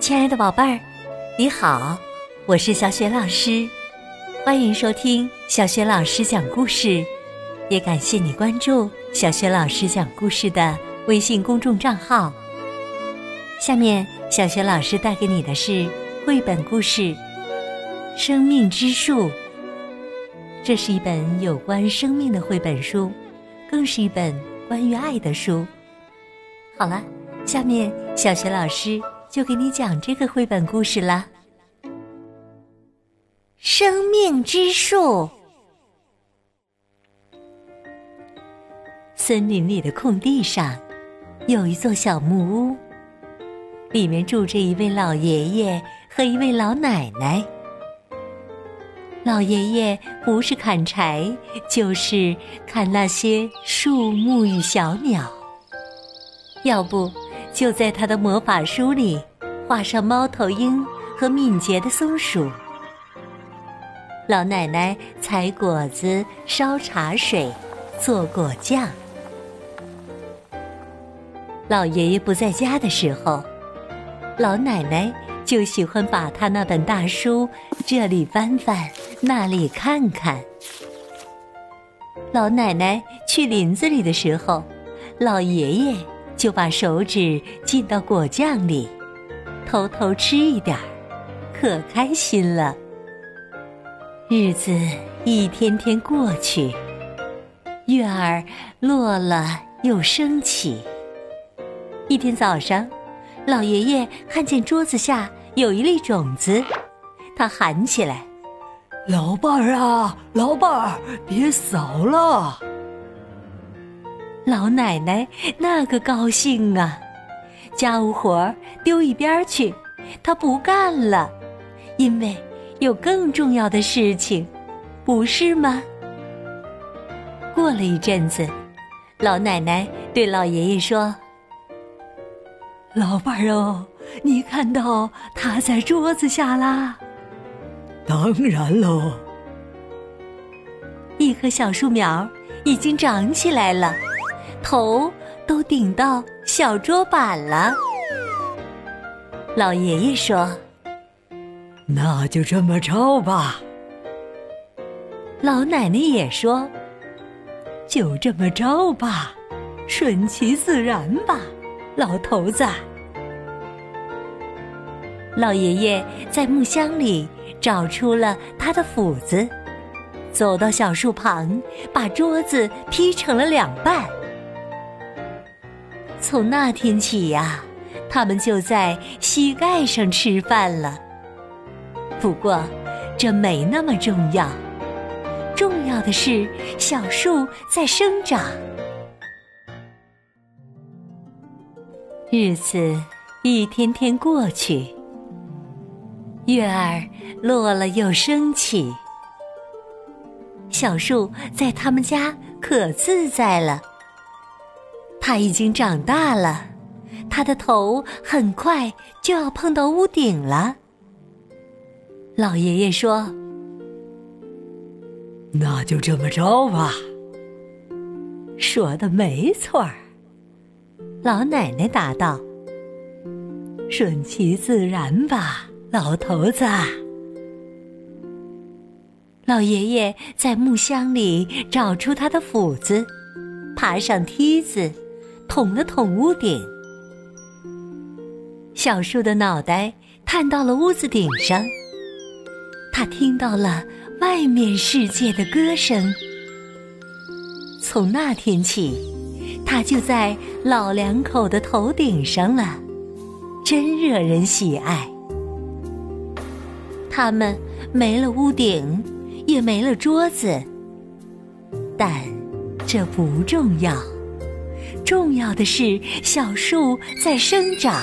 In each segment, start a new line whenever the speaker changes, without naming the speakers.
亲爱的宝贝儿，你好，我是小雪老师，欢迎收听小雪老师讲故事，也感谢你关注小雪老师讲故事的微信公众账号。下面，小雪老师带给你的是绘本故事《生命之树》，这是一本有关生命的绘本书，更是一本关于爱的书。好了，下面小雪老师。就给你讲这个绘本故事啦，《生命之树》。森林里的空地上，有一座小木屋，里面住着一位老爷爷和一位老奶奶。老爷爷不是砍柴，就是看那些树木与小鸟，要不。就在他的魔法书里画上猫头鹰和敏捷的松鼠。老奶奶采果子、烧茶水、做果酱。老爷爷不在家的时候，老奶奶就喜欢把他那本大书这里翻翻，那里看看。老奶奶去林子里的时候，老爷爷。就把手指浸到果酱里，偷偷吃一点儿，可开心了。日子一天天过去，月儿落了又升起。一天早上，老爷爷看见桌子下有一粒种子，他喊起来：“
老伴儿啊，老伴儿，别扫了！”
老奶奶那个高兴啊，家务活丢一边去，她不干了，因为有更重要的事情，不是吗？过了一阵子，老奶奶对老爷爷说：“
老伴儿哦，你看到他在桌子下啦？”“当然喽。”
一棵小树苗已经长起来了。头都顶到小桌板了。老爷爷说：“
那就这么着吧。”
老奶奶也说：“
就这么着吧，顺其自然吧，老头子。”
老爷爷在木箱里找出了他的斧子，走到小树旁，把桌子劈成了两半。从那天起呀，他们就在膝盖上吃饭了。不过，这没那么重要，重要的是小树在生长。日子一天天过去，月儿落了又升起，小树在他们家可自在了。他已经长大了，他的头很快就要碰到屋顶了。老爷爷说：“
那就这么着吧。”
说的没错儿。老奶奶答道：“顺其自然吧，老头子。”老爷爷在木箱里找出他的斧子，爬上梯子。捅了捅屋顶，小树的脑袋探到了屋子顶上，他听到了外面世界的歌声。从那天起，他就在老两口的头顶上了，真惹人喜爱。他们没了屋顶，也没了桌子，但这不重要。重要的是，小树在生长。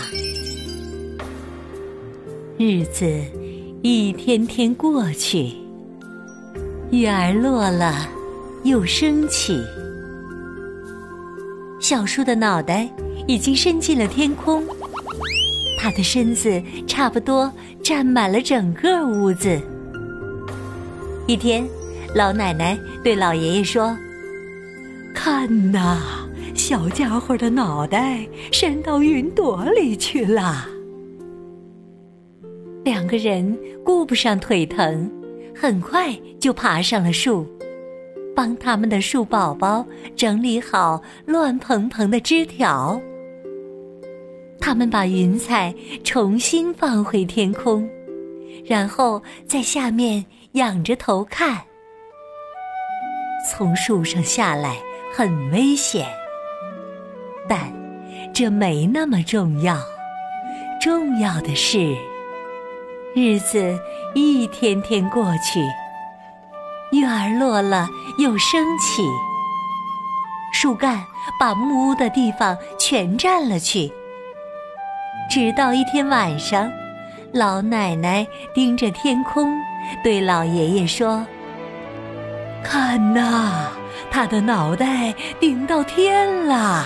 日子一天天过去，月儿落了又升起，小树的脑袋已经伸进了天空，它的身子差不多占满了整个屋子。一天，老奶奶对老爷爷说：“
看呐！”小家伙的脑袋伸到云朵里去了。
两个人顾不上腿疼，很快就爬上了树，帮他们的树宝宝整理好乱蓬蓬的枝条。他们把云彩重新放回天空，然后在下面仰着头看。从树上下来很危险，但这没那么重要。重要的是，日子一天天过去，月儿落了又升起，树干把木屋的地方全占了去。直到一天晚上，老奶奶盯着天空，对老爷爷说：“
看呐，他的脑袋顶到天了。”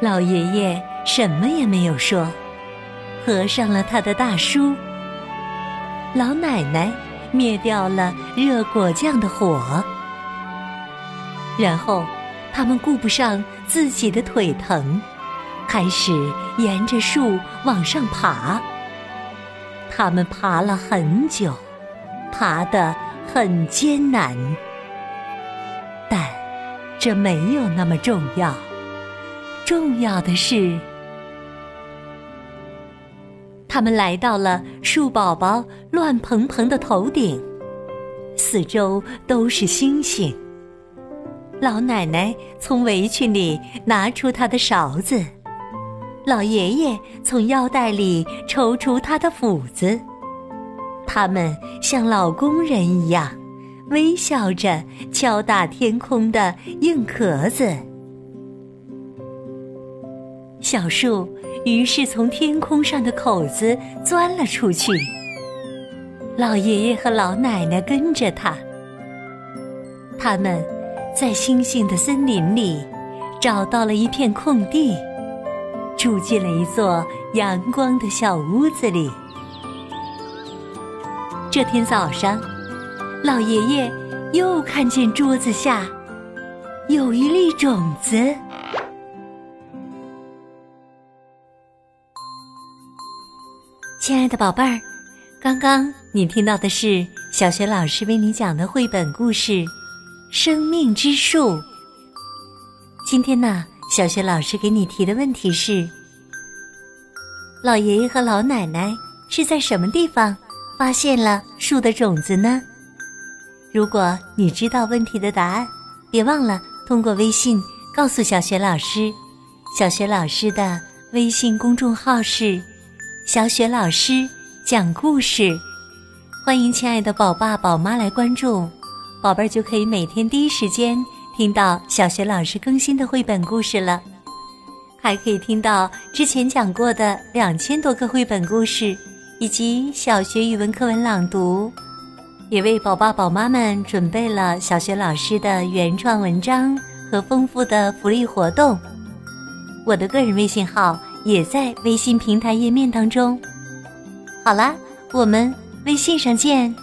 老爷爷什么也没有说，合上了他的大书。老奶奶灭掉了热果酱的火，然后他们顾不上自己的腿疼。开始沿着树往上爬，他们爬了很久，爬得很艰难，但这没有那么重要。重要的是，他们来到了树宝宝乱蓬蓬的头顶，四周都是星星。老奶奶从围裙里拿出她的勺子。老爷爷从腰带里抽出他的斧子，他们像老工人一样，微笑着敲打天空的硬壳子。小树于是从天空上的口子钻了出去，老爷爷和老奶奶跟着他。他们在星星的森林里找到了一片空地。住进了一座阳光的小屋子里。这天早上，老爷爷又看见桌子下有一粒种子。亲爱的宝贝儿，刚刚你听到的是小学老师为你讲的绘本故事《生命之树》。今天呢？小学老师给你提的问题是：老爷爷和老奶奶是在什么地方发现了树的种子呢？如果你知道问题的答案，别忘了通过微信告诉小学老师。小学老师的微信公众号是“小雪老师讲故事”，欢迎亲爱的宝爸宝妈来关注，宝贝儿就可以每天第一时间。听到小学老师更新的绘本故事了，还可以听到之前讲过的两千多个绘本故事，以及小学语文课文朗读，也为宝爸宝妈们准备了小学老师的原创文章和丰富的福利活动。我的个人微信号也在微信平台页面当中。好啦，我们微信上见。